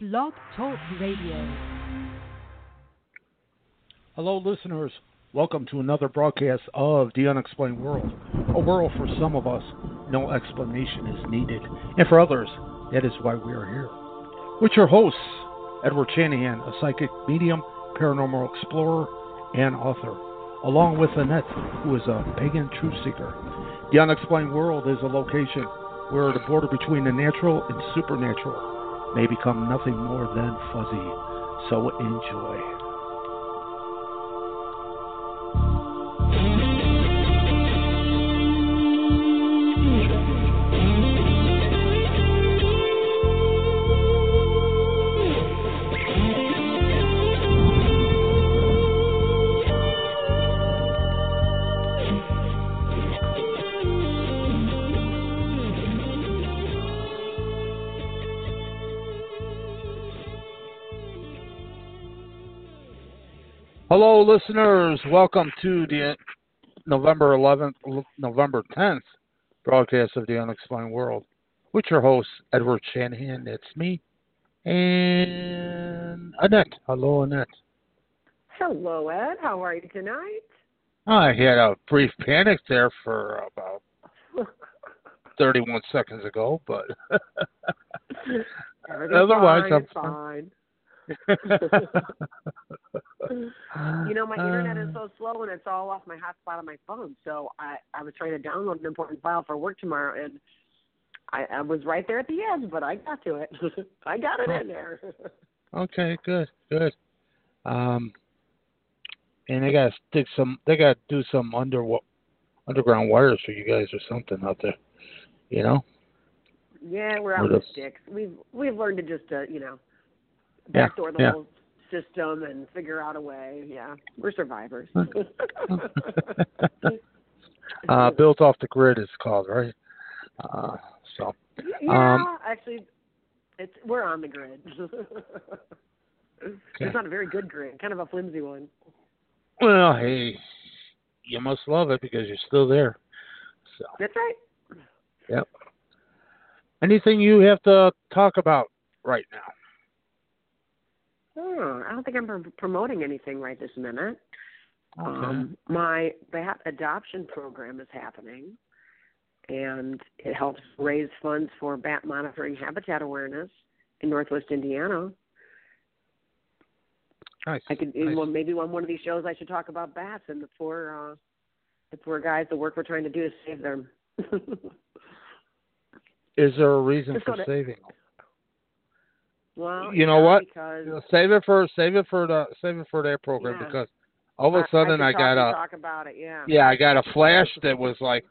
Blog Talk Radio. Hello, listeners. Welcome to another broadcast of The Unexplained World. A world for some of us, no explanation is needed. And for others, that is why we are here. With your hosts, Edward Shanahan, a psychic medium, paranormal explorer, and author, along with Annette, who is a pagan truth seeker. The Unexplained World is a location where the border between the natural and supernatural may become nothing more than fuzzy. So enjoy. Listeners. Welcome to the November 11th, November 10th broadcast of the Unexplained World with your host, Edward Shanahan. It's me and Annette. Hello, Annette. Hello, Ed. How are you tonight? I had a brief panic there for about 31 seconds ago, but otherwise fine, I'm fine. You know, my internet is so slow and it's all off my hotspot on my phone. So I, I was trying to download an important file for work tomorrow and I, I was right there at the edge, but I got to it. I got it in there. Okay, good, good. Um, and they got to stick some. They got to do some under underground wires for you guys or something out there. You know. yeah, we're out With with us. sticks. We've we've learned to just uh, you know Yeah, backdoor the yeah. whole system and figure out a way. Yeah, we're survivors. uh, built off the grid is called right. Uh, so Yeah, Um, actually, it's we're on the grid. It's not a very good grid, kind of a flimsy one. well, hey, you must love it because you're still there. So That's right. yep. Anything you have to talk about right now? Oh, I don't think I'm pr- promoting anything right this minute. Okay. Um, my bat adoption program is happening, and it helps raise funds for bat monitoring habitat awareness in Northwest Indiana. Nice. I could nice. well, maybe on one of these shows I should talk about bats and the poor uh, the poor guys. The work we're trying to do to save them. Is there a reason Just for to- saving? Well, You know yeah, what? Because Save it for save it for the save it for that program Yeah. because all of a sudden I, I, got a talk about it. Yeah. yeah I got a flash that was like,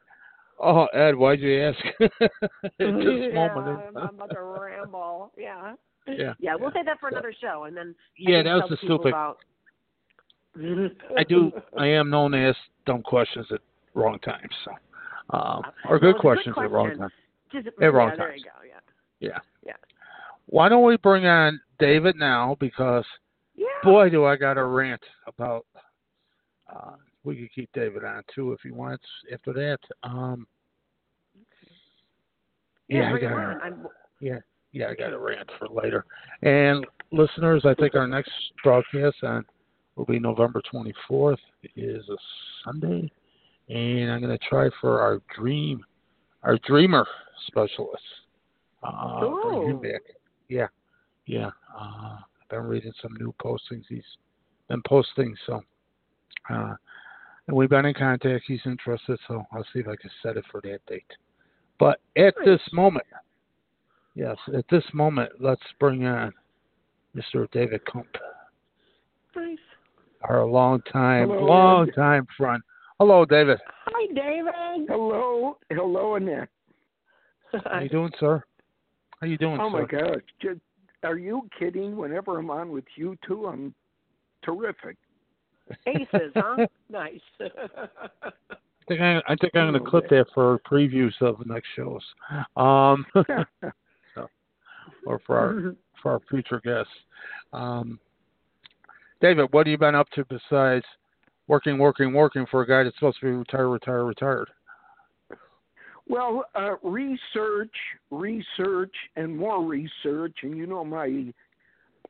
oh Ed, why'd you ask? At this yeah, moment. I'm, about to ramble. Yeah. Yeah, Yeah, we'll yeah. save that for another show, and then I Yeah, that was the stupid. About... I do. I am known to ask dumb questions at wrong times, so um, or good Well, a good questions at wrong times. Just, At yeah, wrong there times. you go. Yeah. Yeah. Yeah. Why don't we bring on David now? Because Yeah. boy, do I got a rant about. Uh, we could keep David on too if he wants. After that, um, yeah, I got a. I'm, yeah, yeah, I got a rant for later. And listeners, I think our next broadcast on will be November 24th. It is a Sunday, and I'm going to try for our dream, our dreamer specialist. Uh, bring him back. Yeah, yeah. Uh, I've been reading some new postings he's been posting, so. Uh, and we've been in contact. He's interested, so I'll see if I can set it for that date. But at this moment, yes, at this moment, let's bring on Mr. David Kump, nice. our long time, Hello, long Ed. time friend. Hello, David. Hi, David. Hello, hello, there How you doing, sir? How you doing, Oh sir? my gosh, just, are you kidding? Whenever I'm on with you two, I'm terrific. Aces, huh? nice. I think I, I think I'm going to Oh, clip that for previews of the next shows, um, or for our for our future guests. Um, David, what have you been up to besides working, working, working for a guy that's supposed to be retired, retired, retired? Well, uh, research, research, and more research, and you know my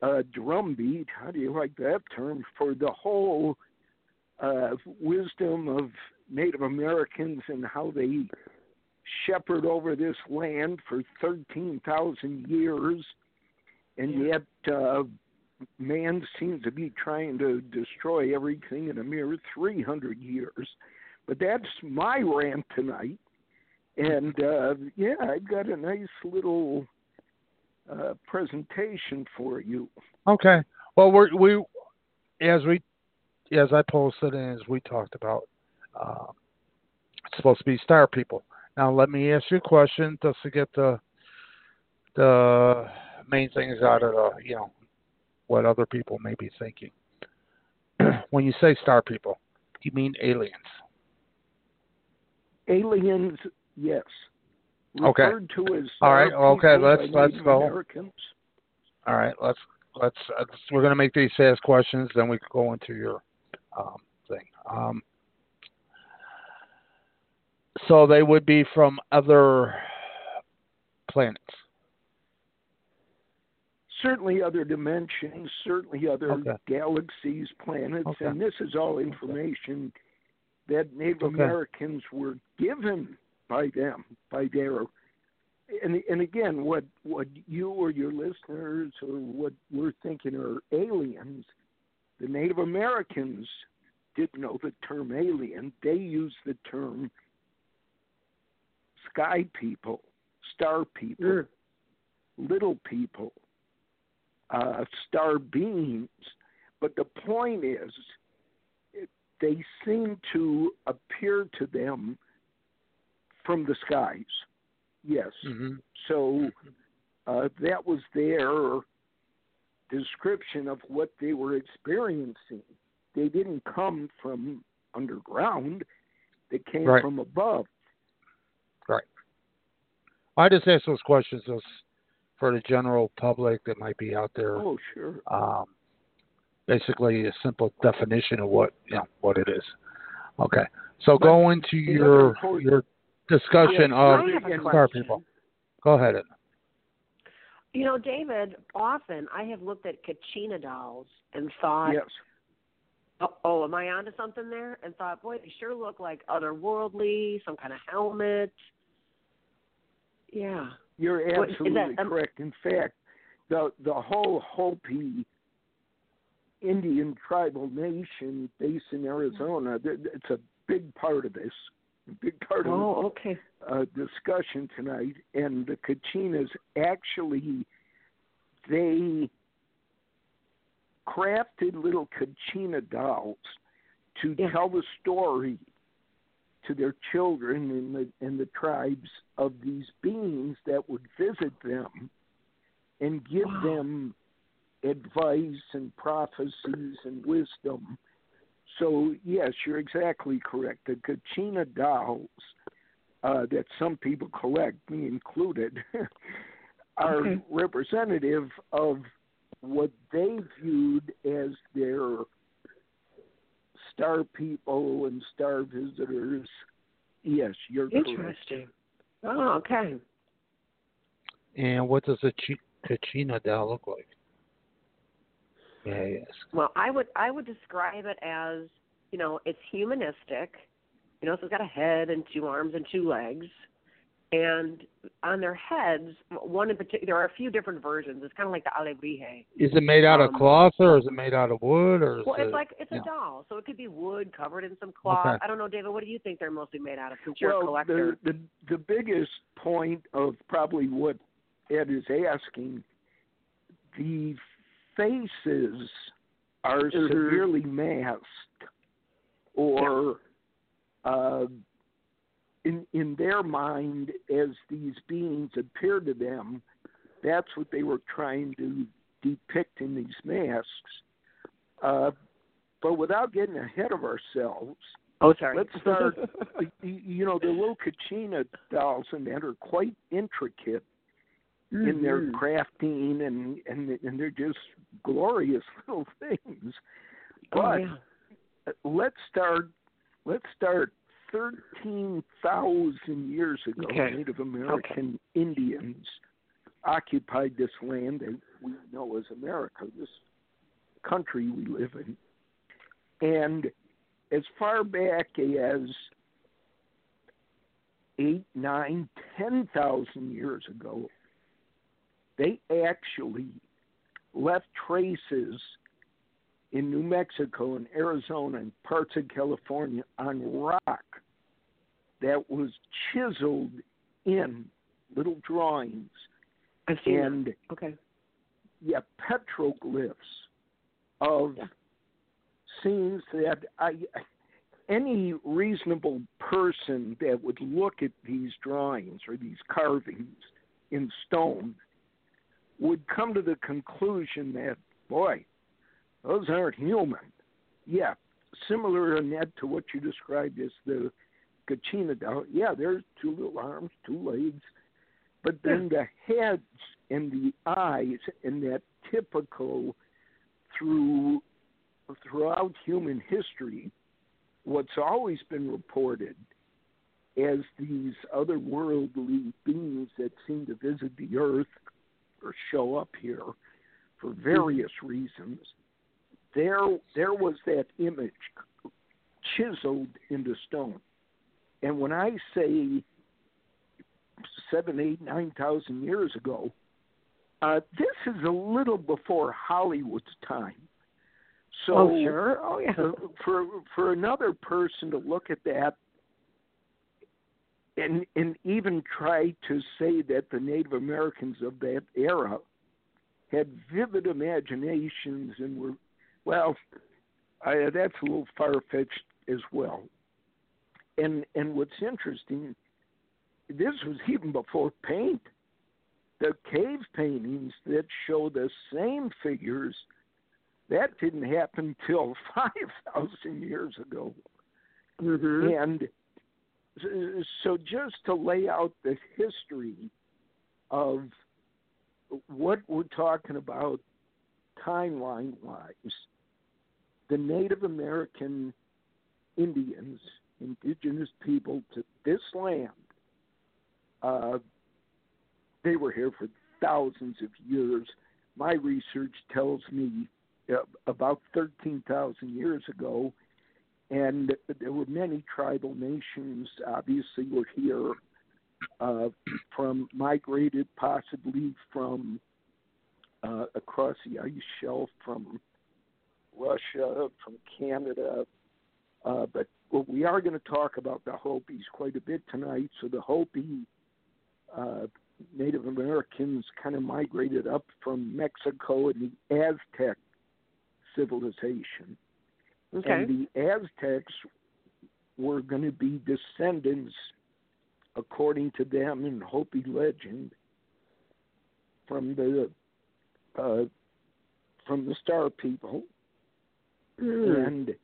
uh, drumbeat. How do you like that term for the whole uh, wisdom of Native Americans and how they shepherd over this land for 13,000 years, and yet uh, man seems to be trying to destroy everything in a mere 300 years. But that's my rant tonight. And uh, yeah, I've got a nice little uh, presentation for you. Okay. Well, we're, we, as we, as I posted and as we talked about, uh, it's supposed to be star people. Now, let me ask you a question just to get the the main things out of the, you know, what other people may be thinking. when you say star people, you mean aliens? Aliens, yes. Okay. Referred to as All right. Okay. Let's let's Native go. Americans. All right. Let's let's. Uh, we're going to make these fast questions. Then we can go into your um, thing. Um, so they would be from other planets. certainly other dimensions, certainly other Okay. galaxies, planets, Okay. and this is all information that Native Okay. Americans were given by them, by their and and again, what what you or your listeners or what we're thinking are aliens, the Native Americans didn't know the term alien. They used the term sky people, star people Mm. little people, uh, star beings. But the point is, they seem to appear to them from the skies. Yes. Mm-hmm. So uh, that was their description of what they were experiencing. They didn't come from underground, they came Right. from above. Right. I just ask those questions just for the general public that might be out there. Oh, sure. Um, basically, a simple definition of what you know what it is. Okay. So But go into your your discussion of star people. Go ahead. You know, David, often I have looked at Kachina dolls and thought, Yes. oh, oh, am I onto something there? And thought, boy, they sure look like otherworldly, some kind of helmet. Yeah. You're What- absolutely that- um, correct. In fact, the the whole Hopi Indian tribal nation based in Arizona, it's a big part of this, big part of Oh, okay. uh, discussion tonight. And the Kachinas actually, they crafted little Kachina dolls to Yeah. tell the story to their children in the in the tribes of these beings that would visit them and give Wow. them advice and prophecies and wisdom. So yes, you're exactly correct. The Kachina dolls uh, that some people collect, me included, are Okay. representative of what they viewed as their star people and star visitors. Yes, you're correct. Interesting. Oh, okay. And what does a Kachina doll look like? Yeah, yes. Well, I would I would describe it as you know it's humanistic. You know, so it's got a head and two arms and two legs, and on their heads, one in particular, there are a few different versions. It's kind of like the alebrije. Is it made out of Um, cloth or is it made out of wood or is Well, it? it's like it's a doll, so it could be wood covered in some cloth. Okay. I don't know, David. What do you think they're mostly made out of? Since you're a Well, collector. the, the the biggest point of probably what Ed is asking, the faces are Mhm. severely masked, or uh, in in their mind, as these beings appear to them, that's what they were trying to depict in these masks. Uh, but without getting ahead of ourselves, oh, sorry. let's start you know, the little Kachina dolls and that are quite intricate in their Mhm. crafting and, and and they're just glorious little things. Oh, But yeah. let's start let's start thirteen thousand years ago, Okay. Native American Indians occupied this land that we know as America, this country we live in. And as far back as eight, nine, ten thousand years ago, they actually left traces in New Mexico and Arizona and parts of California on rock that was chiseled in little drawings I've seen and that. Okay. yeah, petroglyphs of Yeah. scenes that I any reasonable person that would look at these drawings or these carvings in stone would come to the conclusion that boy, those aren't human. Yeah, similar Annette to what you described as the Kachina doll. Yeah, there's two little arms, two legs, but then the heads and the eyes and that typical through throughout human history, what's always been reported as these otherworldly beings that seem to visit the earth or show up here for various reasons, there there was that image chiseled into stone. And when I say seven, eight, nine thousand years ago, uh, this is a little before Hollywood's time. So oh sure. Oh yeah. uh, for for another person to look at that and and even try to say that the Native Americans of that era had vivid imaginations and were well, I, that's a little far fetched as well. And and what's interesting, this was even before paint. The cave paintings that show the same figures that didn't happen till five thousand years ago. Mm-hmm. And so, just to lay out the history of what we're talking about timeline wise, the Native American Indians, indigenous people to this land, uh, they were here for thousands of years. My research tells me uh, about 13,000 years ago, and there were many tribal nations. Obviously, were here uh, from migrated, possibly from uh, across the ice shelf, from Russia, from Canada. Uh, but well, we are going to talk about the Hopis quite a bit tonight. So the Hopi uh, Native Americans kind of migrated up from Mexico and the Aztec civilization. Okay. And the Aztecs were going to be descendants, according to them in Hopi legend, from the uh, from the Star People. Mm. And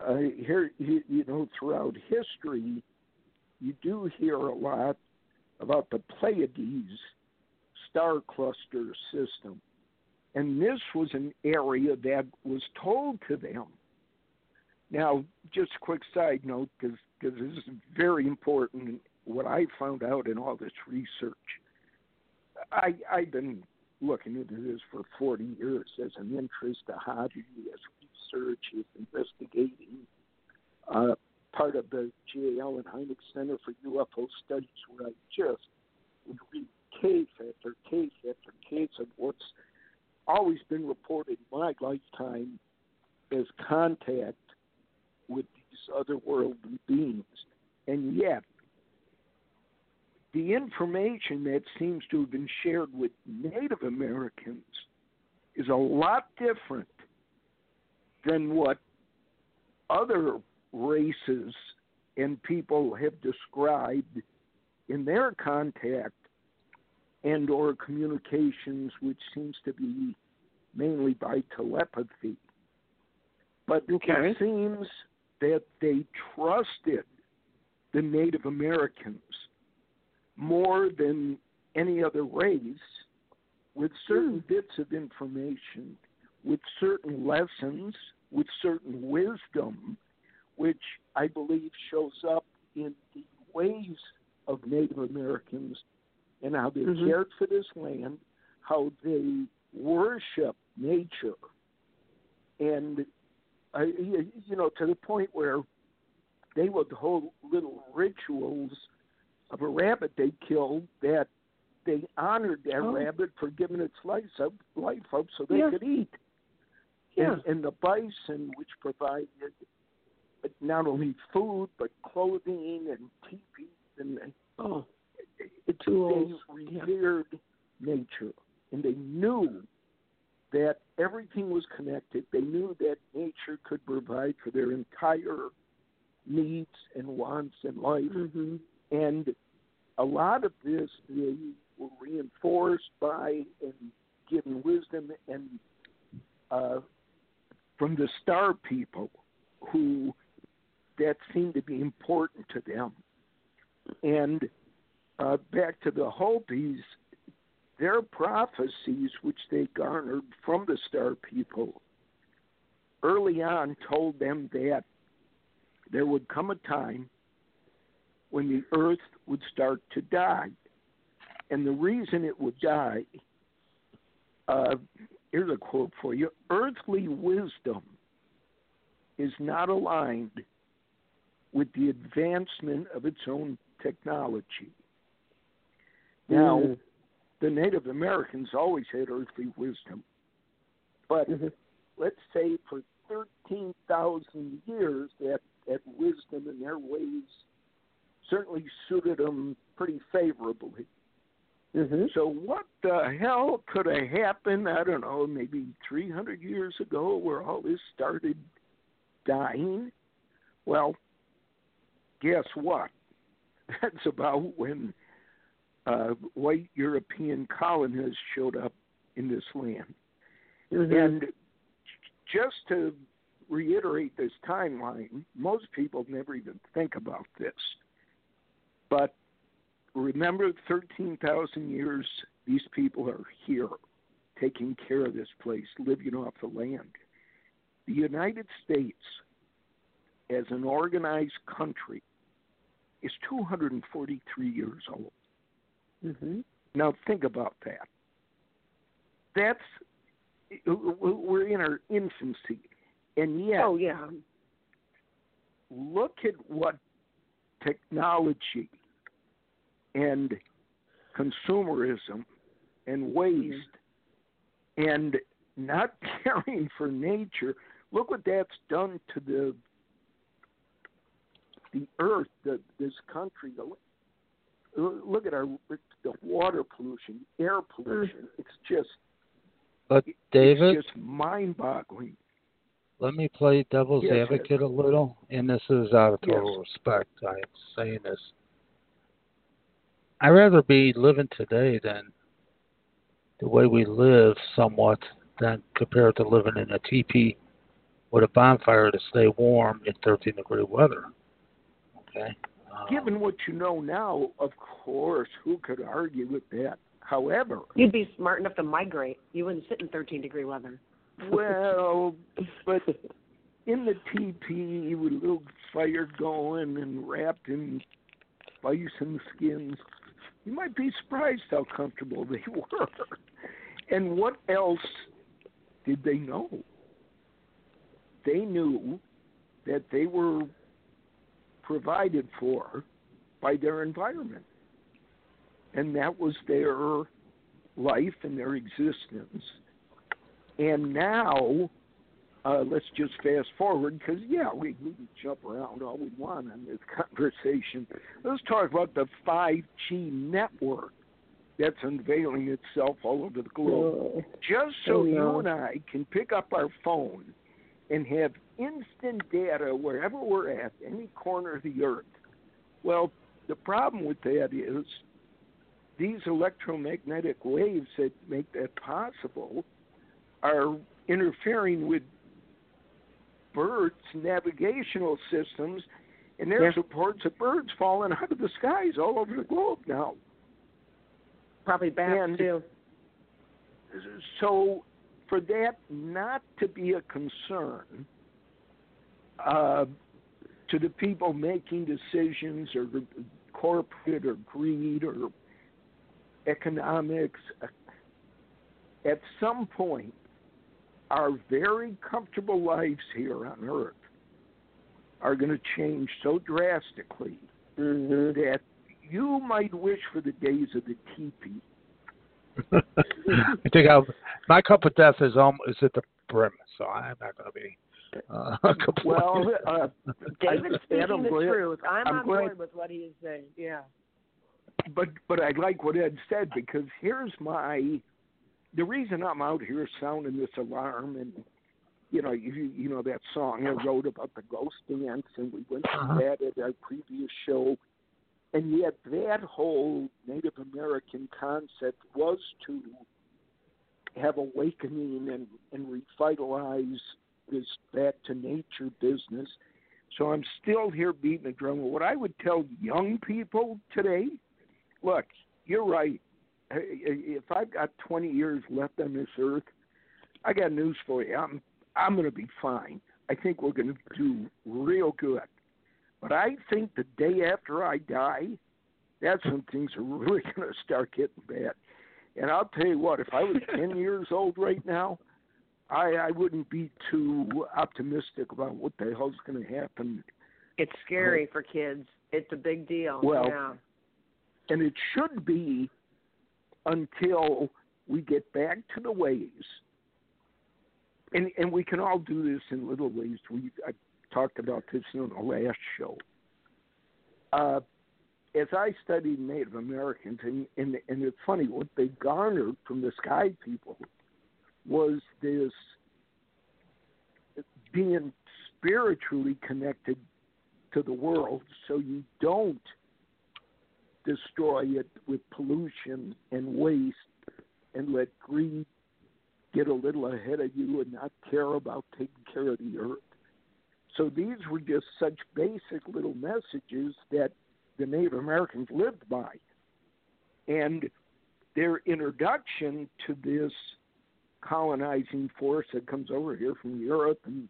uh, here, you, you know, throughout history, you do hear a lot about the Pleiades star cluster system. And this was an area that was told to them. Now, just a quick side note, because this is very important, what I found out in all this research. I, I've been looking into this for 40 years as an interest, a hobby, as research, as investigating. Uh, part of the J. Allen Hynek Center for UFO Studies, where I just would read case after case after case of what's always been reported in my lifetime as contact with these otherworldly beings. And yet, the information that seems to have been shared with Native Americans is a lot different than what other races and people have described in their contact and or communications which seems to be mainly by telepathy but Okay. it seems that they trusted the native americans more than any other race with certain hmm. bits of information with certain lessons with certain wisdom which I believe shows up in the ways of Native Americans and how they Mhm. cared for this land, how they worship nature, and you you know to the point where they would hold little rituals of a rabbit they killed that they honored that Oh. rabbit for giving its life up, life up so they Yeah. could eat. Yeah. And, and the bison, which provided not only food but clothing and teepees, and Oh. It, Tools, they revered nature, and they knew that everything was connected. They knew that nature could provide for their entire needs and wants in life. hmm And a lot of this they were reinforced by and given wisdom and uh, from the star people who that seemed to be important to them. And uh, back to the Hopis, their prophecies, which they garnered from the star people, early on told them that there would come a time when the earth would start to die. And the reason it would die, uh, here's a quote for you earthly wisdom is not aligned with the advancement of its own technology. Now, Mhm. the Native Americans always had earthly wisdom, but Mhm. let's say for 13,000 years that, that wisdom and their ways certainly suited them pretty favorably. Mhm. So, what the hell could have happened? I don't know, maybe 300 years ago, where all this started dying? Well, guess what? That's about when uh, white European colonists showed up in this land. Mhm. And just to reiterate this timeline, most people never even think about this. But remember, 13,000 years, these people are here, taking care of this place, living off the land. The United States, as an organized country, is 243 years old. Mhm. Now think about that. That's we're in our infancy, and yet Oh yeah. look at what technology and consumerism and waste and not caring for nature. Look what that's done to the the earth, the, this country. The, look at our the water pollution, air pollution. Mm. It's just But David, it's just mind-boggling. let me play devil's Yes, sir. advocate a little, and this is out of Yes. total respect. I am saying this. I'd rather be living today than the way we live somewhat than compared to living in a teepee with a bonfire to stay warm in 13 degree weather. Okay? Given what you know now, of course, who could argue with that? However, You'd be smart enough to migrate. You wouldn't sit in 13 degree weather. well, but in the teepee with a little fire going and wrapped in bison skins, you might be surprised how comfortable they were. And what else did they know? They knew that they were provided for by their environment. And that was their life and their existence. And now, uh, let's just fast forward because, yeah, we, we can jump around all we want in this conversation. Let's talk about the 5G network that's unveiling itself all over the globe. Just so Oh, no. you and I can pick up our phone and have instant data wherever we're at, any corner of the earth. Well, the problem with that is these electromagnetic waves that make that possible are interfering with birds' navigational systems, and there's Yeah. reports of birds falling out of the skies all over the globe now. Probably bats And- too. So, for that not to be a concern uh, to the people making decisions or corporate or greed or economics. At some point, our very comfortable lives here on Earth are going to change so drastically Mm-hmm. that you might wish for the days of the teepee. I think I'll, my cup of death is um is at the brim, so I'm not going to be. Uh, Well, complaining. uh, David's I- speaking Adam, the glad- truth. I'm, I'm on glad- board with what he is saying. Yeah. but but I like what Ed said because here's my the reason I'm out here sounding this alarm and you know you you know that song I wrote about the ghost dance and we went Uh-huh. that at our previous show and yet that whole Native American concept was to have awakening and and revitalize this back to nature business. So I'm still here beating the drum. What I would tell young people today look, you're right. If I've got 20 years left on this earth, I got news for you. I'm I'm going to be fine. I think we're going to do real good. But I think the day after I die, that's when things are really going to start getting bad. And I'll tell you what, if I was 10 years old right now, I I wouldn't be too optimistic about what the hell's going to happen. It's scary for kids. It's a big deal. Well, yeah. and it should be until we get back to the ways and and we can all do this in little ways we I talked about this in the last show uh as I studied Native Americans and and, and it's funny what they garnered from the sky people was this being spiritually connected to the world so you don't destroy it with pollution and waste and let greed get a little ahead of you and not care about taking care of the earth. So these were just such basic little messages that the Native Americans lived by. And their introduction to this colonizing force that comes over here from Europe and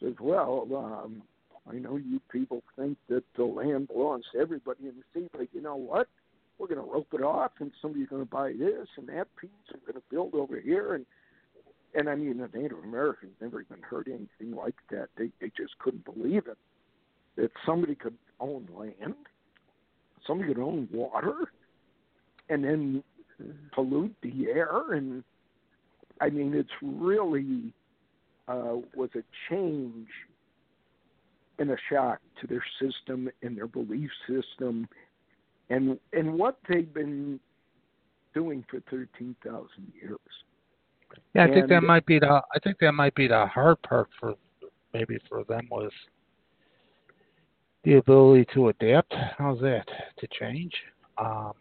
says, well, um, I know you people think that the land belongs to everybody in the sea, but you know what? We're going to rope it off, and somebody's going to buy this and that piece. We're going to build over here, and and I mean, the Native Americans never even heard anything like that. They they just couldn't believe it that somebody could own land, somebody could own water, and then pollute the air. And I mean, it's really uh, was a change and a shock to their system and their belief system and and what they've been doing for 13,000 years. Yeah, I think that might be the I think that might be the hard part for maybe for them was the ability to adapt. How's that? To change. Um,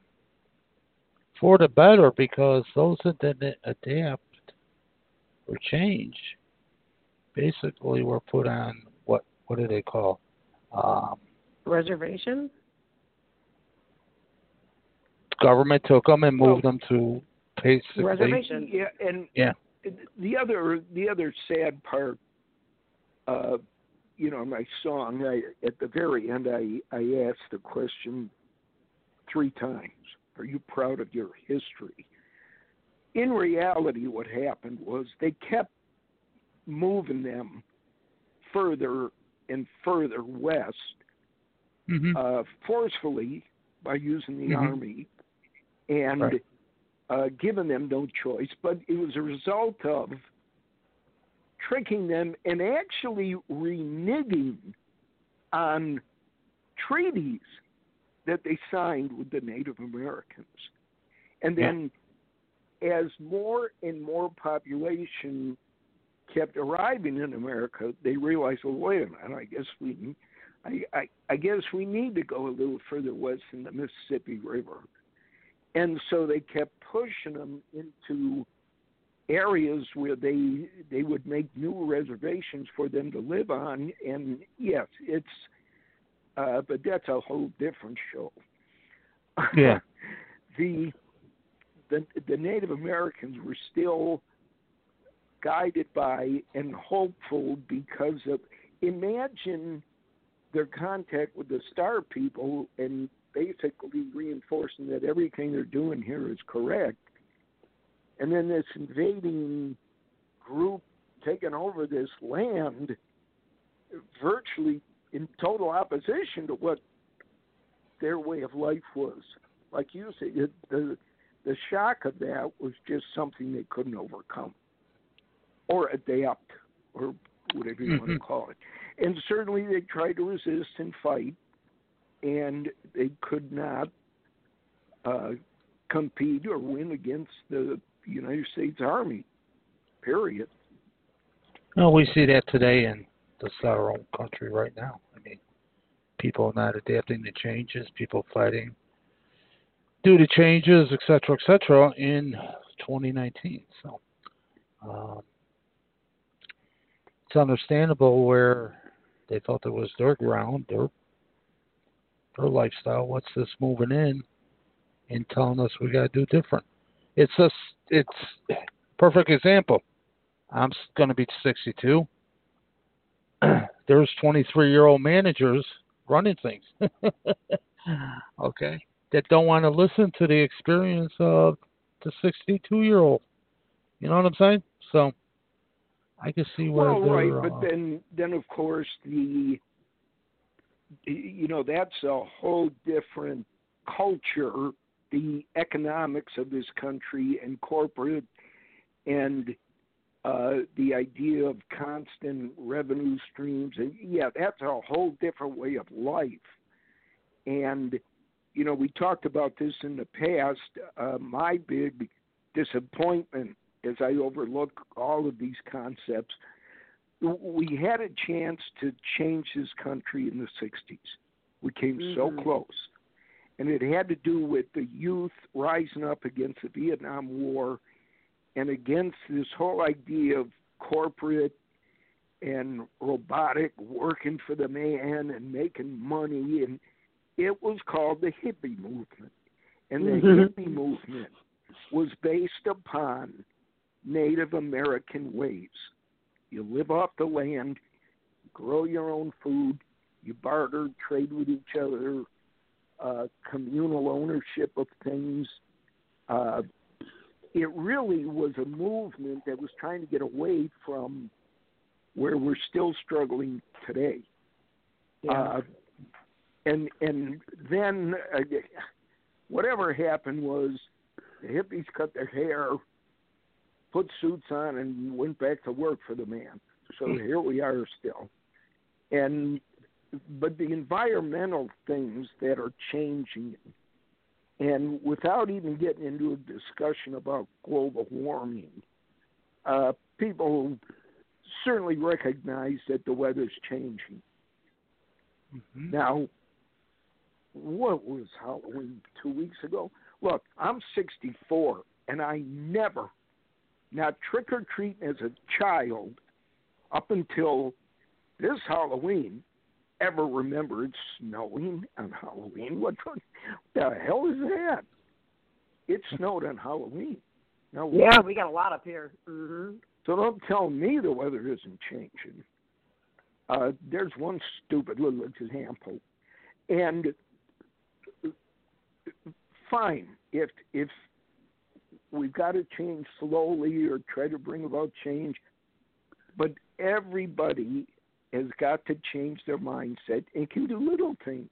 for the better because those that didn't adapt or change basically were put on what what do they call um, Reservation? government took them and moved Well- them to basically Reservation. Yeah, and Yeah. the other the other sad part, uh, you know, my song. I, at the very end, I I asked the question three times: Are you proud of your history? In reality, what happened was they kept moving them further and further west Mhm. uh, forcefully by using the Mhm. army and Right. Uh, giving them no choice, but it was a result of tricking them and actually reneging on treaties that they signed with the Native Americans. And then as more and more population kept arriving in America, they realized, well, wait a minute, I guess we I, I, I guess we need to go a little further west in the Mississippi River. And so they kept pushing them into areas where they they would make new reservations for them to live on. And yes, it's uh, but that's a whole different show. Yeah. the the the Native Americans were still guided by and hopeful because of imagine their contact with the star people and basically reinforcing that everything they're doing here is correct. And then this invading group taking over this land virtually in total opposition to what their way of life was. Like you said, it, the the shock of that was just something they couldn't overcome or adapt or whatever you mm-hmm. want to call it. And certainly they tried to resist and fight, and they could not uh, compete or win against the United States Army. Period. Well, we see that today in the our own country right now. I mean, people not adapting to changes, people fighting due to changes, etc., etc., in 2019. So um, it's understandable where they thought there was their ground, their their lifestyle. What's this moving in and telling us we got to do different? It's a it's perfect example. I'm going to be 62. There's 23 year old managers running things. okay, that don't want to listen to the experience of the 62 year old. You know what I'm saying? So I can see where. Well, right, but uh, then then of course the you know that's a whole different culture the economics of this country and corporate and uh, the idea of constant revenue streams. And yeah that's a whole different way of life. And you know we talked about this in the past. Uh, my big disappointment as i overlook all of these concepts we had a chance to change this country in the 60s we came mm-hmm. so close. And it had to do with the youth rising up against the Vietnam War and against this whole idea of corporate and robotic working for the man and making money. And it was called the hippie movement. And the mm-hmm. hippie movement was based upon native american ways you live off the land grow your own food you barter trade with each other uh, communal ownership of things. Uh, it really was a movement that was trying to get away from where we're still struggling today. Yeah. Uh, and and then uh, whatever happened was the hippies cut their hair, put suits on, and went back to work for the man. So hmm. here we are still. And but the environmental things that are changing, and without even getting into a discussion about global warming, uh, people certainly recognize that the weather's changing. Mm-hmm. Now, what was Halloween two weeks ago? Look, I'm 64, and I never, not trick or treat as a child, up until this Halloween, ever remember it snowing on Halloween. What the hell is that? It snowed on Halloween. Now, yeah, we got a lot up here. Mm-hmm. So don't tell me the weather isn't changing. Uh, there's one stupid little example, and fine if if we've got to change slowly or try to bring about change, but everybody has got to change their mindset and can do little things.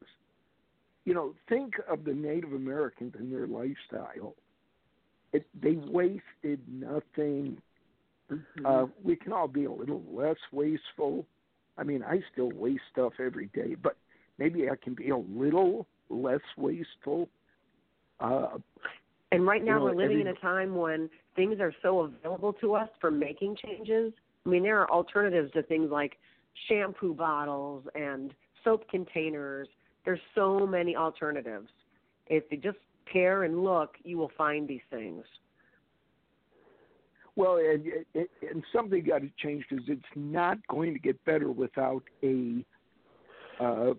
You know, think of the Native Americans and their lifestyle. It, they wasted nothing. Mm-hmm. Uh, we can all be a little less wasteful. I mean, I still waste stuff every day, but maybe I can be a little less wasteful. Uh, and right now, you know, we're living every... in a time when things are so available to us for making changes. I mean, there are alternatives to things like shampoo bottles and soap containers. There's so many alternatives. If you just care and look, you will find these things. Well, and, and something got to change because it's not going to get better without a, uh,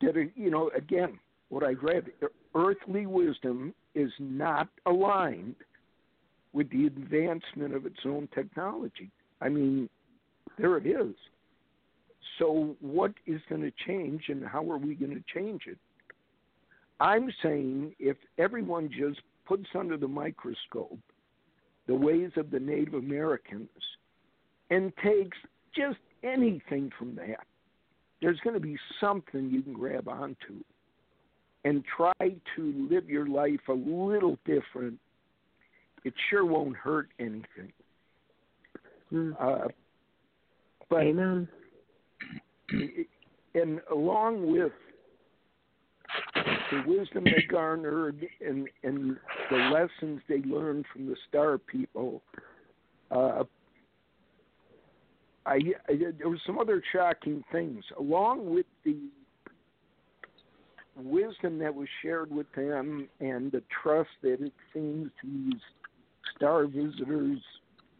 you know, again, what I read, earthly wisdom is not aligned with the advancement of its own technology. I mean, there it is. So, what is going to change, and how are we going to change it? I'm saying if everyone just puts under the microscope the ways of the Native Americans and takes just anything from that, there's going to be something you can grab onto and try to live your life a little different. It sure won't hurt anything. Mm. Uh, but Amen. and along with the wisdom they garnered and and the lessons they learned from the star people, uh, I, I there were some other shocking things along with the wisdom that was shared with them and the trust that it seems these star visitors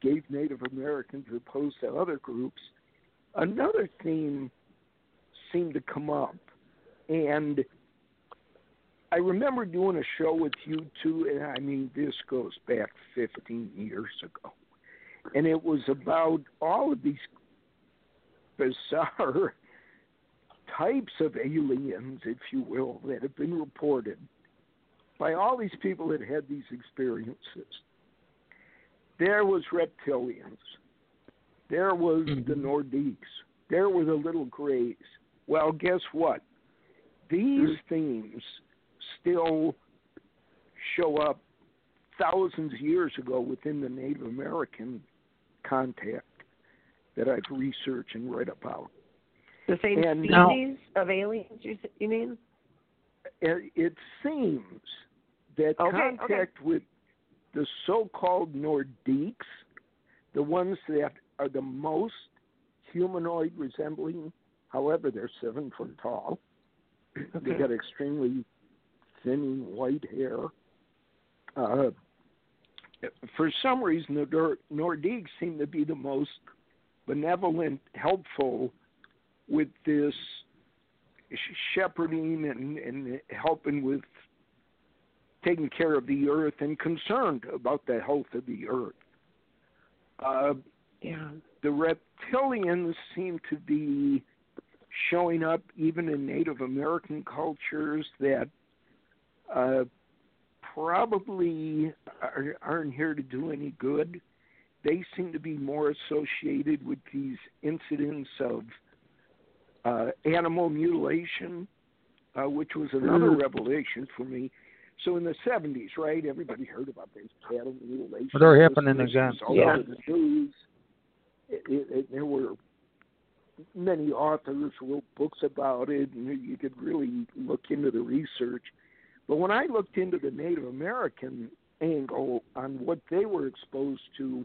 gave Native Americans opposed to other groups. Another theme seemed to come up, and I remember doing a show with you two, and I mean this goes back 15 years ago, and it was about all of these bizarre types of aliens, if you will, that have been reported by all these people that had these experiences. There was reptilians. There was mm-hmm. the Nordics. There were the little grays. Well, guess what? These mm-hmm. themes still show up thousands of years ago within the Native American contact that I've researched and read about. The same And species now- of aliens, you, you mean? it, it seems that Okay, contact with the so-called Nordics, the ones that are the most humanoid resembling, however, they're seven foot tall. They Okay. got extremely thin white hair. Uh, for some reason, the Nor- Nordics seem to be the most benevolent, helpful with this shepherding and, and helping with taking care of the earth and concerned about the health of the earth. Uh, Yeah. the reptilians seem to be showing up even in Native American cultures that uh, probably are, aren't here to do any good. They seem to be more associated with these incidents of uh, animal mutilation, uh, which was another Mm. revelation for me. So in the 70s, right, everybody heard about these cattle mutilations. They're happening again. all Yeah. over the news. It, it, it, there were many authors wrote books about it, and you could really look into the research. But when I looked into the Native American angle on what they were exposed to,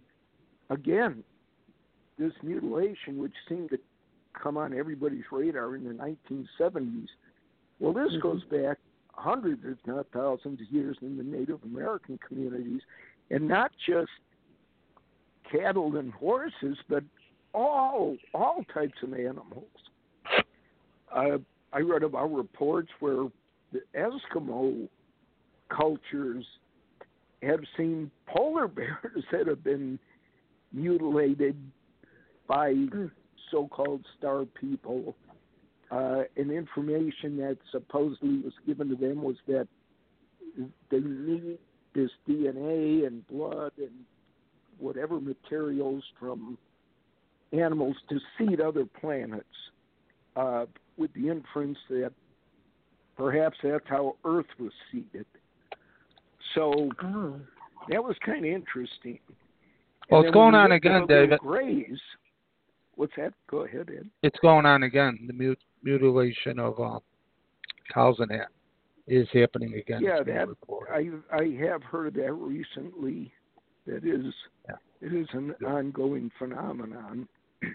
again, this mutilation, which seemed to come on everybody's radar in the 1970s. Well, this Mhm. goes back hundreds, if not thousands, of years in the Native American communities, and not just cattle and horses, but all all types of animals. Uh, I read about reports where the Eskimo cultures have seen polar bears that have been mutilated by Mm. So-called star people. Uh, and information that supposedly was given to them was that they need this DNA and blood and whatever materials from animals to seed other planets, uh, with the inference that perhaps that's how Earth was seeded. So Oh. that was kind of interesting. Well, And it's going on again, David. Grays. What's that? Go ahead, Ed. It's going on again. The mut- mutilation of uh, cows and that is happening again. Yeah, that reported. I I have heard of that recently. That is, Yeah. it is an Yeah. ongoing phenomenon.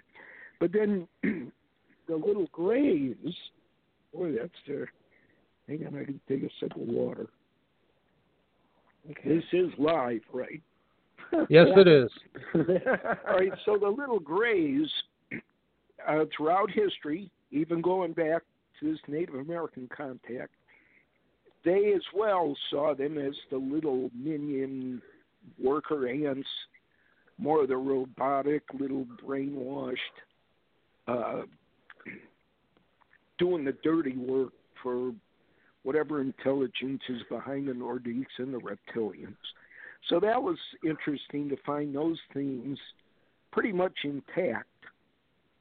But then the little grays, boy, that's their. Hang on, I can take a sip of water. Okay. This is live, right? yes, it is. All right, so the little grays, uh, throughout history, even going back to this Native American contact, they as well saw them as the little minion worker ants, more of the robotic, little brainwashed, uh, doing the dirty work for whatever intelligence is behind the Nordics and the reptilians. So that was interesting to find those themes pretty much intact,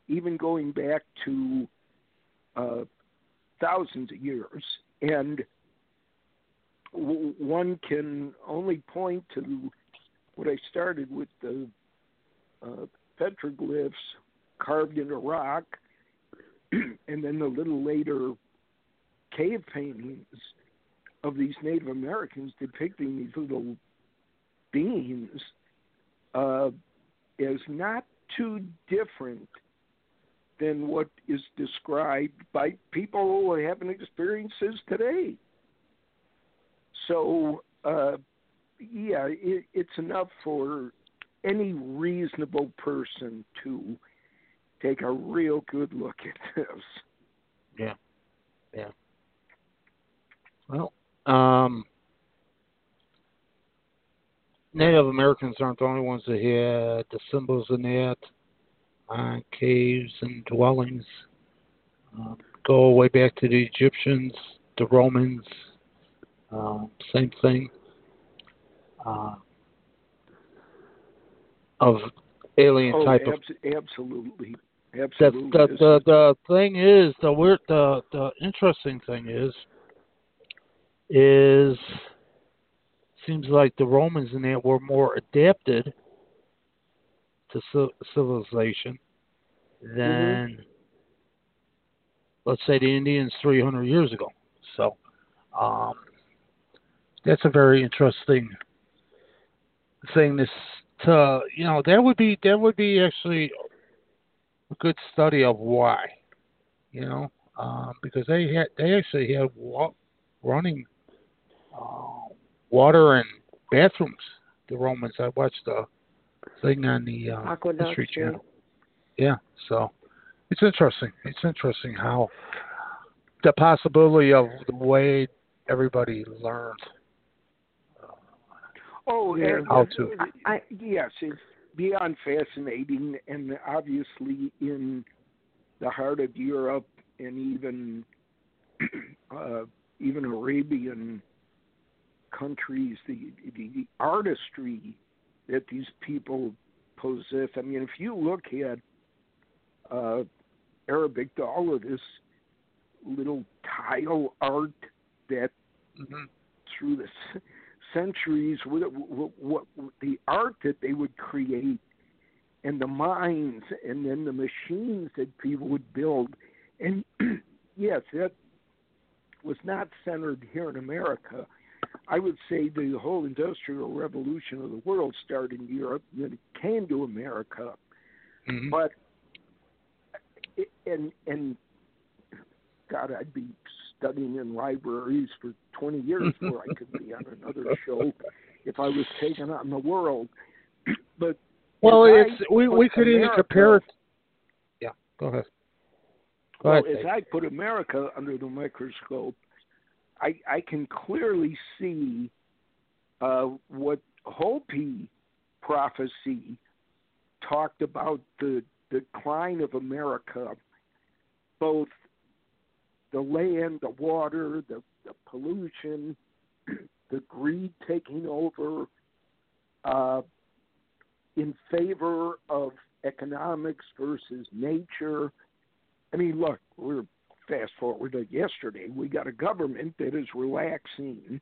even going back to uh, thousands of years. And w- one can only point to what I started with the uh, petroglyphs carved into rock, and then the little later cave paintings of these Native Americans depicting these little beings uh, is not too different than what is described by people who are having experiences today. So, uh, yeah, it, it's enough for any reasonable person to take a real good look at this. Yeah, yeah. Well, um, Native Americans aren't the only ones that had the symbols in that uh, caves and dwellings. Uh, go way back to the Egyptians, the Romans, uh, same thing. Uh, of alien oh, type abs- of absolutely, absolutely. the, This the the thing is the weird the the interesting thing is is seems like the Romans in that were more adapted to ci- civilization than let's say the Indians 300 years ago. So um, that's a very interesting thing. This to you know that would be that would be actually a good study of why, you know, um, because they had they actually had wa- running uh, water and bathrooms. The Romans. I watched a thing on the uh, Aqueducts, History yeah. Channel. Yeah, so it's interesting. It's interesting how the possibility of the way everybody learned. Oh, Yeah. How to. I, I yes, it's beyond fascinating, and obviously in the heart of Europe and even uh, even Arabian countries, the, the the artistry that these people possess. I mean, if you look at uh, Arabic, all of this little tile art that hmm through the c- centuries, what, what, what the art that they would create, and the mines, and then the machines that people would build, and yes, that was not centered here in America. I would say the whole industrial revolution of the world started in Europe, and then it came to America. hmm But and and God, I'd be studying in libraries for 20 years before I could be on another show if I was taking on the world. But Well, I it's we we could even compare it. Yeah, go ahead. Go Well, ahead. as Dave. I put America under the microscope, I, I can clearly see uh, what Hopi prophecy talked about the decline of America, both the land, the water, the, the pollution, the greed taking over, uh, in favor of economics versus nature. I mean, look, we're fast forward to yesterday. We got a government that is relaxing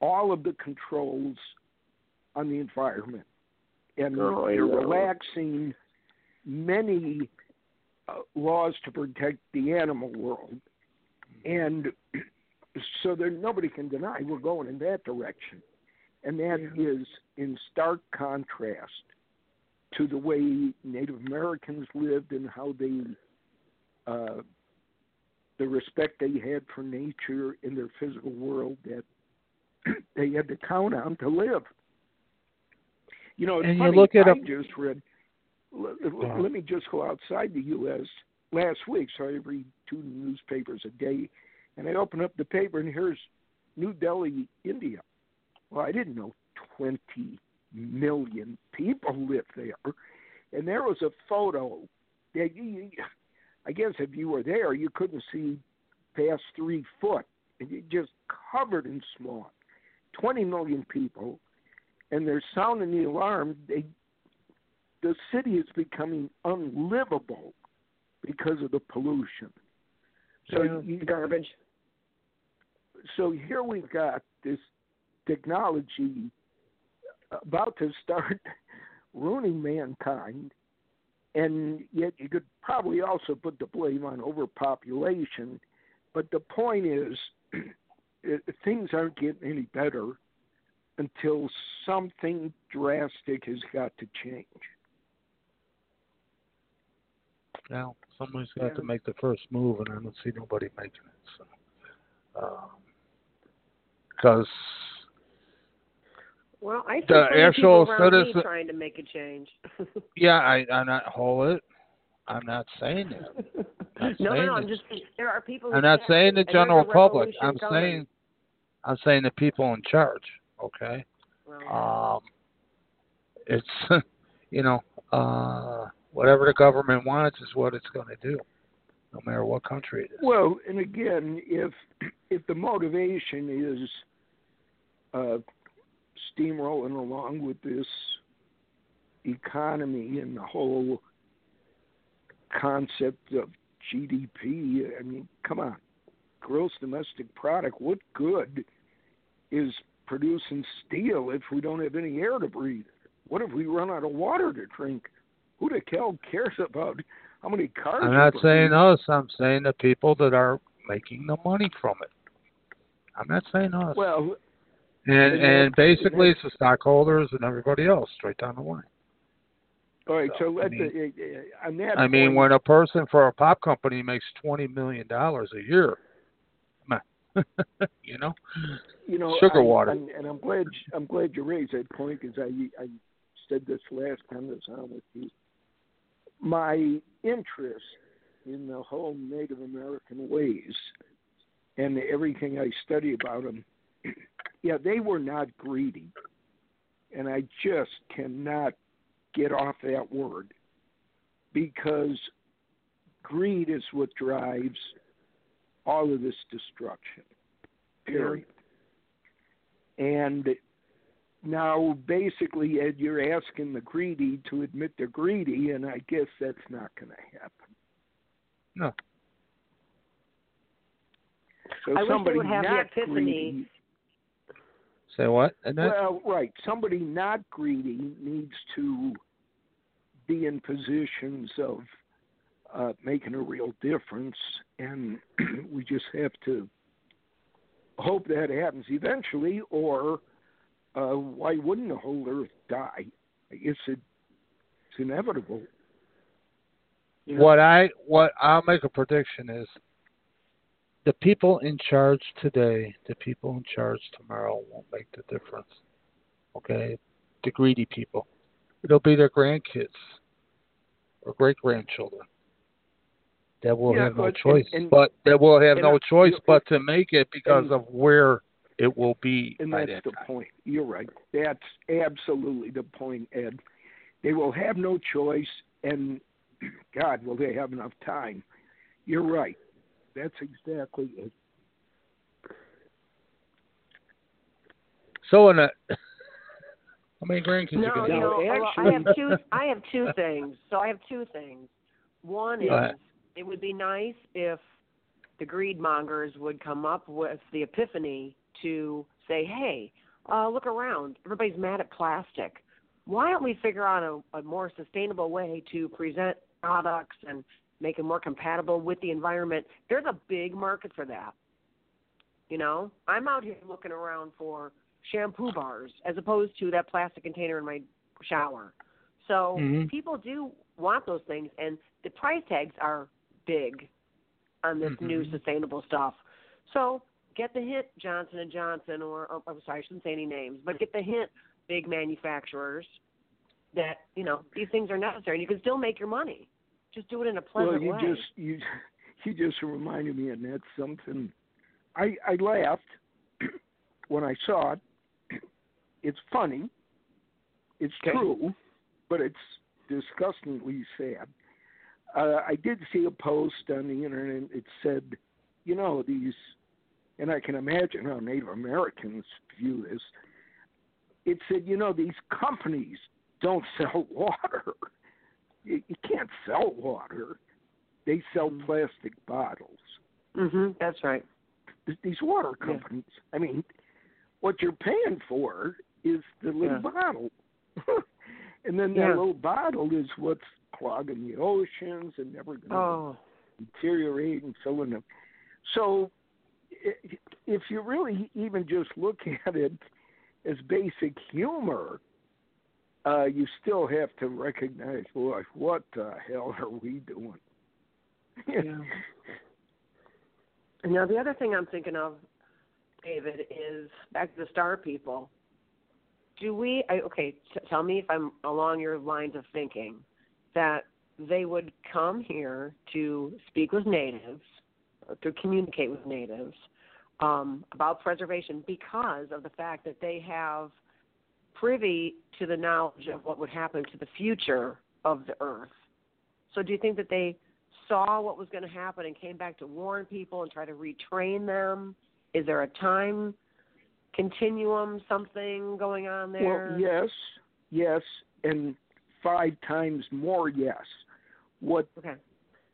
all of the controls on the environment, and Oh, they're relaxing many uh, laws to protect the animal world, and so there nobody can deny we're going in that direction, and that is in stark contrast to the way Native Americans lived and how they uh, the respect they had for nature in their physical world that they had to count on to live. You know, it's And you look at I a- just read. Let, Uh-huh. let me just go outside the U.S. Last week, so I read two newspapers a day, and I open up the paper and here's New Delhi, India. Well, I didn't know 20 million people live there, and there was a photo that you, I guess if you were there, you couldn't see past three foot and you just covered in smog. 20 million people, and they're sounding the alarm. They, the city is becoming unlivable because of the pollution. So Yeah, you, garbage. so here we've got this technology about to start ruining mankind, and yet you could probably also put the blame on overpopulation. But the point is, things aren't getting any better until something drastic has got to change. Now, somebody's got to make the first move, and I don't see nobody making it. So, um, because Well, I see The actual people citizen- trying to make a change. yeah, I, I'm not hold it. I'm not saying that. Not no, no, saying no. I'm just there are people. Who I'm not saying the and there's a general public. I'm coming. saying, I'm saying the people in charge. Okay. Well, Um, it's you know, uh, whatever the government wants is what it's going to do, no matter what country it is. Well, and again, if if the motivation is uh, steamrolling along with this economy and the whole concept of GDP, I mean, come on, gross domestic product. What good is producing steel if we don't have any air to breathe? What if we run out of water to drink? Who the hell cares about how many cars? I'm not saying us. I'm saying the people that are making the money from it. I'm not saying us. Well, and and and basically it's the stockholders and everybody else straight down the line. all right. So So, I let mean- the, uh, on that. I mean, when a person for a pop company makes twenty million dollars a year, you know, you know, sugar I, water. And, and I'm glad I'm glad you raised that point because I I said this last time I was on with you. My interest in the whole Native American ways and everything I study about them, yeah, they were not greedy, and I just cannot get off that word because greed is what drives all of this destruction. Period. And now, basically, Ed, you're asking the greedy to admit they're greedy, and I guess that's not going to happen. No. So I wish they somebody would have the epiphany. greedy, say what? Well, right. Somebody not greedy needs to be in positions of uh, making a real difference, and we just have to hope that happens eventually, or uh, why wouldn't the whole earth die? I guess it, it's inevitable. You know? what I what I'll make a prediction is the people in charge today, the people in charge tomorrow won't make the difference. Okay? The greedy people. It'll be their grandkids or great grandchildren. That will Yeah, have no choice. and- and- but that will have no I- choice but to make it because and- of where it will be And that's that the time. point. You're right. That's absolutely the point, Ed. They will have no choice, and God, will they have enough time? You're right. That's exactly it. So in a how many grandkids you No, you No, know, have? although I have two. I have two things. So I have two things. One is Go ahead. it would be nice if the greed mongers would come up with the epiphany to say, "Hey, uh, look around. Everybody's mad at plastic. Why don't we figure out a, a more sustainable way to present products and make them more compatible with the environment?" There's a big market for that. You know, I'm out here looking around for shampoo bars as opposed to that plastic container in my shower. So Mhm. people do want those things, and the price tags are big on this new Mhm. sustainable stuff. So get the hint, Johnson and Johnson, or oh, I'm sorry, I shouldn't say any names, but get the hint, big manufacturers, that you know these things are necessary. and You can still make your money. Just do it in a pleasant well, you way. just you you just reminded me, and that's something. I I laughed when I saw it. It's funny. It's Okay. true, but it's disgustingly sad. Uh, I did see a post on the internet. It said, you know, these and I can imagine how Native Americans view this. It said, you know, these companies don't sell water. You, you can't sell water. They sell Mm-hmm. plastic bottles. Mhm. That's right. Th- These water Yeah. companies. I mean, what you're paying for is the little Yeah. bottle, and then that Yeah. little bottle is what's clogging the oceans and never going to Oh. deteriorate and filling them. So, if you really even just look at it as basic humor, uh, you still have to recognize, boy, what the hell are we doing? Yeah. Now the other thing I'm thinking of, David, is back to the star people. Do we? I, okay, t- tell me if I'm along your lines of thinking that they would come here to speak with natives, to communicate with natives um, about preservation because of the fact that they have privy to the knowledge of what would happen to the future of the earth. So do you think that they saw what was going to happen and came back to warn people and try to retrain them? Is there a time continuum, something going on there? Well, yes, yes, and five times more yes. What Okay.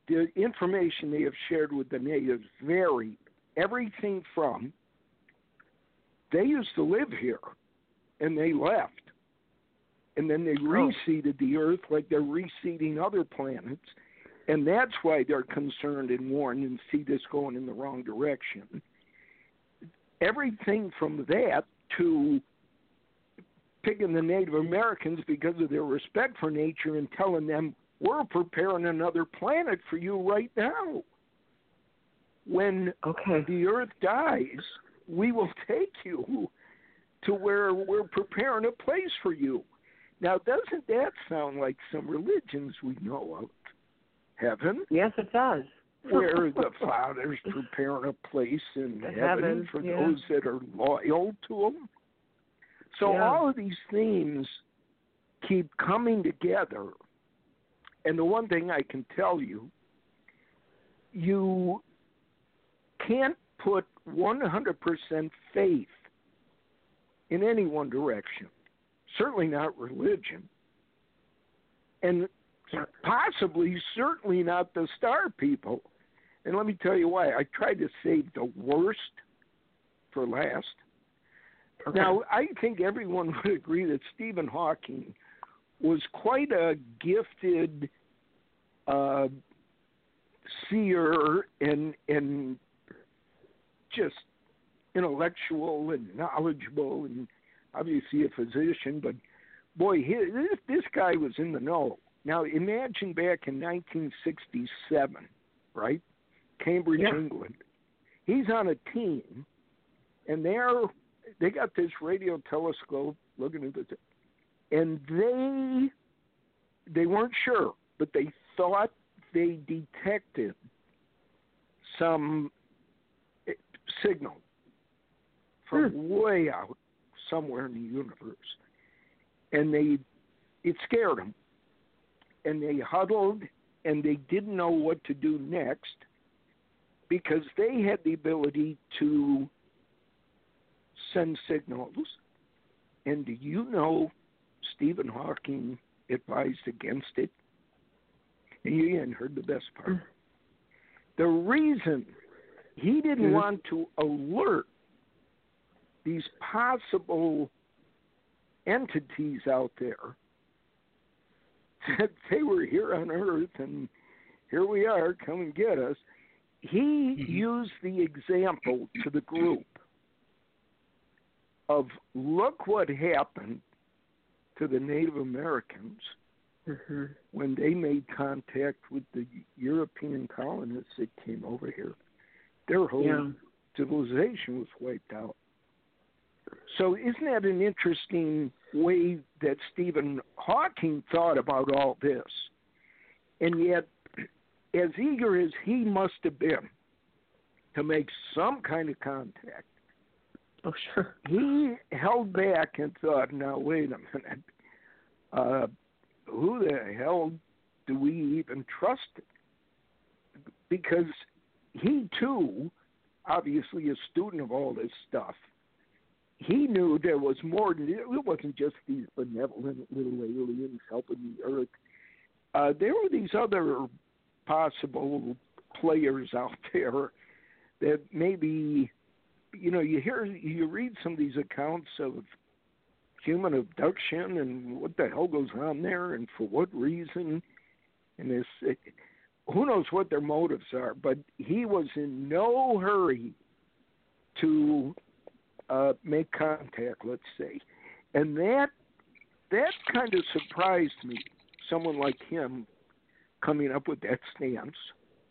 the information they have shared with the natives vary everything from they used to live here and they left and then they Oh. reseeded the earth like they're reseeding other planets and that's why they're concerned and warned and see this going in the wrong direction everything from that to picking the native americans because of their respect for nature and telling them we're preparing another planet for you right now when Okay. the earth dies, we will take you to where we're preparing a place for you. Now, doesn't that sound like some religions we know of? Heaven, Yes, it does. where the Father's preparing a place in heaven, Heaven, for yeah. those that are loyal to Him. So, Yeah. all of these themes keep coming together. And the one thing I can tell you, you can't put 100% faith in any one direction, certainly not religion, and possibly, certainly not the star people. And let me tell you why. I tried to save the worst for last. Okay. Now, I think everyone would agree that Stephen Hawking was quite a gifted uh, seer and and just intellectual and knowledgeable and obviously a physician, but boy, he, this this guy was in the know. Now imagine back in 1967, right? Cambridge, Yeah. England. He's on a team, and they're they got this radio telescope looking at the, and they they weren't sure, but they thought they detected some eh, signal from way out somewhere in the universe, and they it scared them, and they huddled and they didn't know what to do next because they had the ability to send signals. And do you know Stephen Hawking advised against it? And you hadn't heard the best part. The reason he didn't Mhm. want to alert these possible entities out there that they were here on Earth and here we are, come and get us. He Mhm. used the example to the group of look what happened to the Native Americans hmm when they made contact with the European colonists that came over here. Their whole Yeah. civilization was wiped out. So, isn't that an interesting way that Stephen Hawking thought about all this? And yet, as eager as he must have been to make some kind of contact, Oh, sure. he held back and thought, now, wait a minute. Uh, who the hell do we even trust? Because he, too, obviously a student of all this stuff. He knew there was more. Than, it wasn't just these benevolent little aliens helping the Earth. Uh, there were these other possible players out there that maybe, you know, you hear, you read some of these accounts of human abduction and what the hell goes on there and for what reason, and this. Who knows what their motives are, but he was in no hurry to uh, make contact, let's say, and that that kind of surprised me. Someone like him coming up with that stance.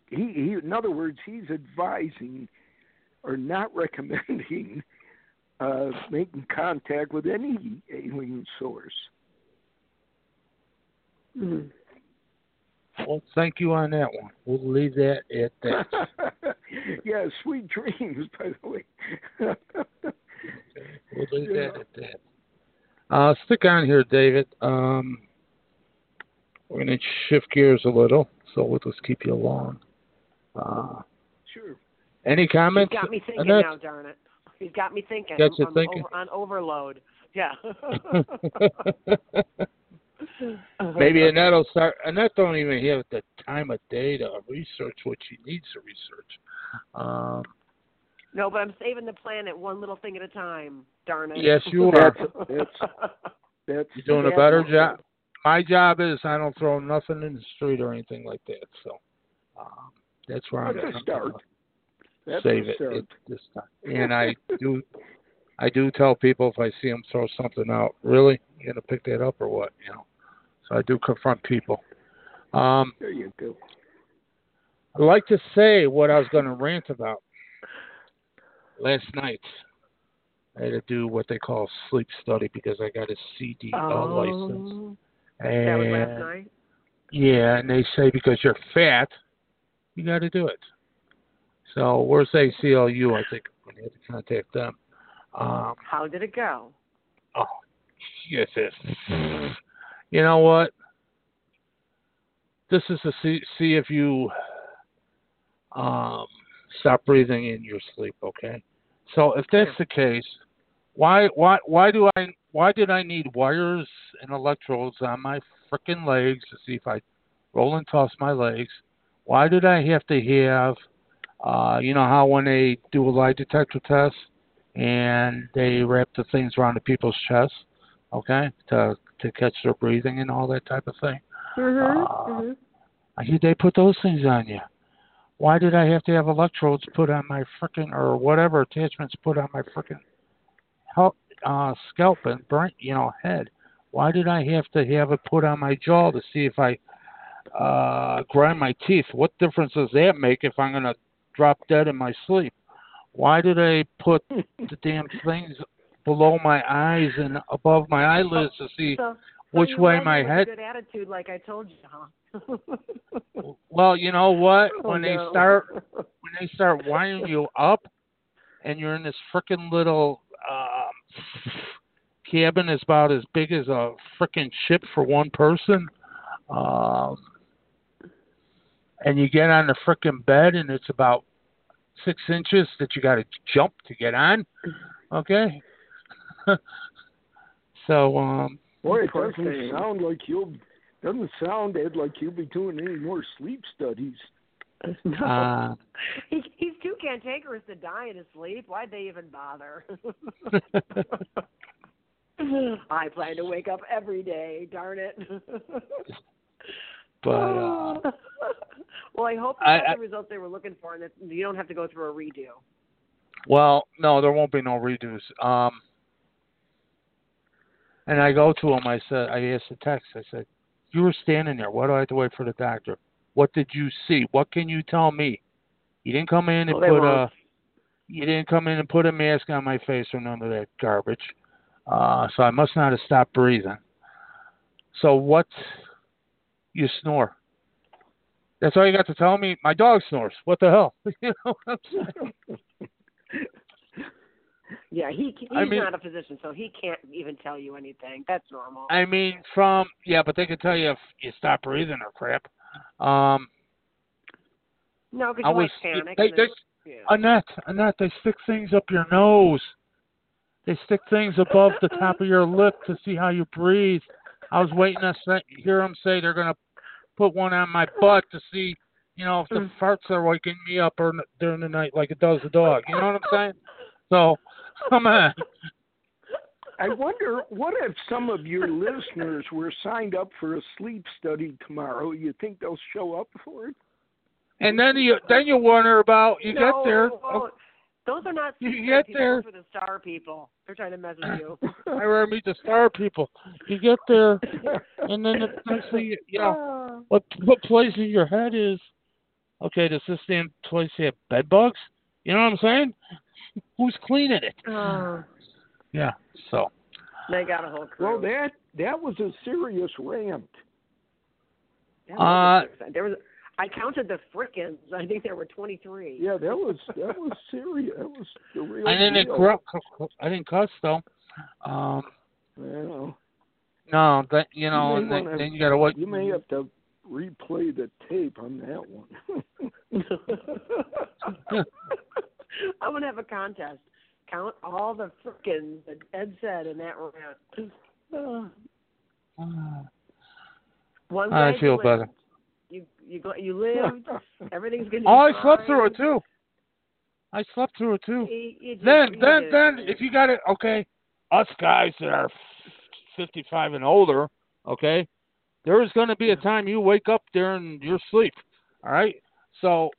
He, he in other words, he's advising or not recommending uh, making contact with any alien source. Mm-hmm. Well, thank you on that one. We'll leave that at that. yeah, sweet dreams, by the way. we'll leave that at that. Uh, stick on here, David. Um, we're going to shift gears a little, so we'll just keep you along. Uh, sure. Any comments? He's got me thinking Annette? now, darn it. He's got me thinking. Got you I'm thinking. Over, on overload. Yeah. Maybe Annette will start. Annette don't even have the time of day to research what she needs to research. Um, No, but I'm saving the planet one little thing at a time. Darn it. yes, you are. That's that's You're doing a better job. My job is I don't throw nothing in the street or anything like that. So um, that's where I'm. That's a I'm start. gonna That's save a it start. at this time. And I do, I do tell people if I see them throw something out, really, you gonna pick that up or what? You know. So I do confront people. Um, There you go. I'd like to say what I was going to rant about last night. I had to do what they call sleep study because I got a CDL license. Oh, And that was last night. yeah, and they say because you're fat, you got to do it. So where's ACLU? I think we have to contact them. Um, How did it go? oh, yes, yes. You know what? This is to see see if you um, stop breathing in your sleep. Okay. So if that's the case, why why why do I why did I need wires and electrodes on my frickin' legs to see if I roll and toss my legs? Why did I have to have uh, you know how when they do a lie detector test and they wrap the things around the people's chest, okay, to to catch their breathing and all that type of thing. Mm-hmm. Uh, mm-hmm. I hear they put those things on you. Why did I have to have electrodes put on my frickin' or whatever attachments put on my frickin' help, uh, scalp and brain, you know, head? Why did I have to have it put on my jaw to see if I uh, grind my teeth? What difference does that make if I'm gonna drop dead in my sleep? Why did I put the damn things below my eyes and above my eyelids to see So, which way my head? A good attitude, like I told you, huh? Well, you know what? Oh, When they no. start when they start winding you up, and you're in this frickin' little um, cabin, is about as big as a frickin' ship for one person, um, and you get on the frickin' bed, and it's about six inches that you got to jump to get on. Okay. so um, Boy, it doesn't thing. sound like you'll doesn't sound Ed like you'll be doing any more sleep studies. no. uh, he, he's too cantankerous to die in his sleep. Why'd they even bother? I plan to wake up every day. Darn it. but uh, well, I hope I- they got I- the results they were looking for, and that you don't have to go through a redo. Well, no, there won't be no redos. Um, and I go to him. I said, I asked the text. I said, "You were standing there. Why do I have to wait for the doctor? What did you see? What can you tell me? You didn't come in and Well, put a, you didn't come in and put a mask on my face or none of that garbage. Uh, so I must not have stopped breathing. So what? You snore. That's all you got to tell me. My dog snores. What the hell? you know what I'm saying? Yeah, he he's I mean- not a physician, so he can't even tell you anything. That's normal. I mean, from yeah, but they can tell you if you stop breathing or crap. Um, no, because you was panic. they, they Yeah. Annette, Annette, they stick things up your nose. They stick things above the top of your lip to see how you breathe. I was waiting to say, hear them say they're gonna put one on my butt to see, you know, if the Mm. farts are waking me up or during the night like it does the dog. You know what I'm saying? So, come on. I wonder what if some of your listeners were signed up for a sleep study tomorrow? You think they'll show up for it? And then you then you wonder about you no, get there. they won't. Those are not You get there. Those are the star people. They're trying to mess with you. I rarely meet the star people. You get there, and then the next thing you, you know, what what place in your head is? Okay, does this damn place have bed bugs? You know what I'm saying? Who's cleaning it? Oh, Yeah. So they got a whole crew. well, that that was a serious rant. That Uh, there was. I counted the frickin'. I think there were 23. Yeah, that was that was serious. That was the real I didn't deal. cru- I didn't cuss though. Um, Well, no, that you know, You and then, wanna- then you gotta wait. you may have to replay the tape on that one. I'm gonna have a contest. Count all the frickin' that Ed said in that rant. One I feel you better. You you go you lived. Everything's gonna. Oh, I slept through it too. I slept through it too. You- you did- Then, then, did. then, if you got it, okay, us guys that are 55 and older, okay, there is going to be a time you wake up during your sleep, all right? So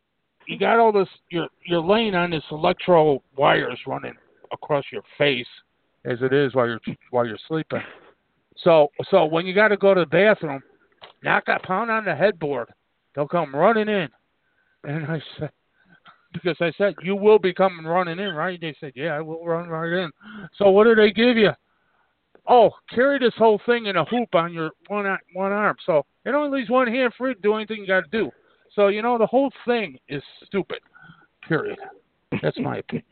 you got all this, you're, you're laying on this electro wires running across your face as it is while you're, while you're sleeping. So, so when you got to go to the bathroom, knock that pound on the headboard. They'll come running in. And I said, because I said you will be coming running in, right? They said, yeah, I will run right in. So what do they give you? Oh, carry this whole thing in a hoop on your one one arm. So it only leaves one hand free to do anything you got to do. So you know the whole thing is stupid. Period. That's my opinion.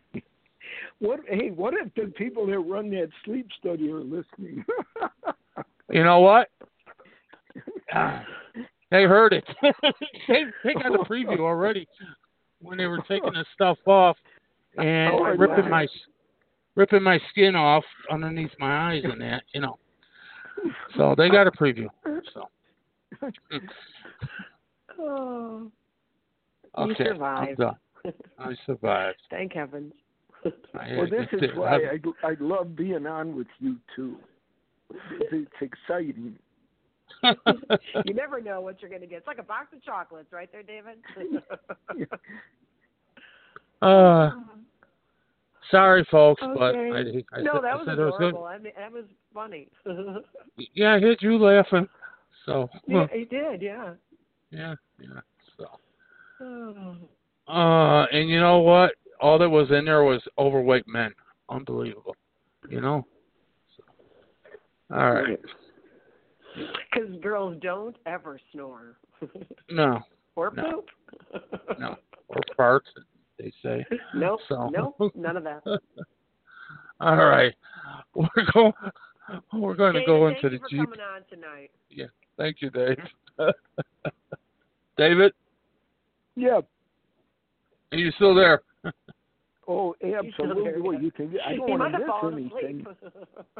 what? Hey, what if the people that run that sleep study are listening? You know what? Ah, they heard it. they they got the preview already when they were taking the stuff off and Oh, ripping my ripping my skin off underneath my eyes and that, you know. So they got a preview. So Oh, You okay, I'm survived. done. I survived. thank heavens. Well, this is why I- I I love being on with you too. It's exciting. you never know what you're going to get. It's like a box of chocolates, right there, David. uh, sorry, folks, but I, I, no, that I was said it was adorable. I mean, that was funny. Yeah, I heard you laughing. So yeah, he did. Yeah. yeah, yeah. So. Uh, and you know what? All that was in there was overweight men. Unbelievable. You know. All right. Because girls don't ever snore. No, or No. poop. no. or farts, they say. Nope. So- Nope. None of that. All right. We're going. We're going to David, go thank into you the for Jeep. coming on tonight. Yeah. Thank you, Dave. David, Yeah. are you still there? Oh, absolutely. there, Well, yeah. you can. I don't he want to miss fallen anything.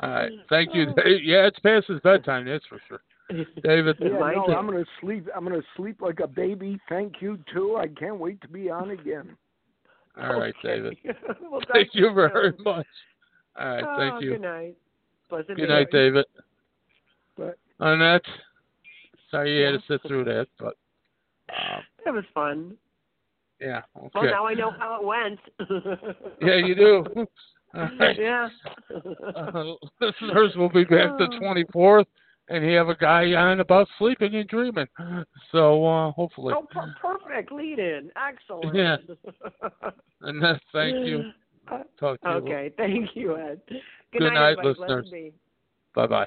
All right. Thank you, Yeah, it's past his bedtime. That's for sure. David. Yeah, no. I'm gonna sleep. I'm gonna sleep like a baby. Thank you too. I can't wait to be on again. All right, David. We'll Thank you very soon. much. All right. Oh, Thank you. Good night. Blessed Good be. night, David. But Annette, sorry you had to sit through that, but uh, It was fun. yeah, Well, now I know how it went. Yeah, you do. Right. yeah. Uh, listeners will be back the 24th, and you have a guy on about sleeping and dreaming. So uh, hopefully. oh, per- perfect lead in. Excellent. Yeah. Annette, thank you. Talk to you. Okay, thank you, Ed. Good, Good night, everybody. listeners. Bye bye.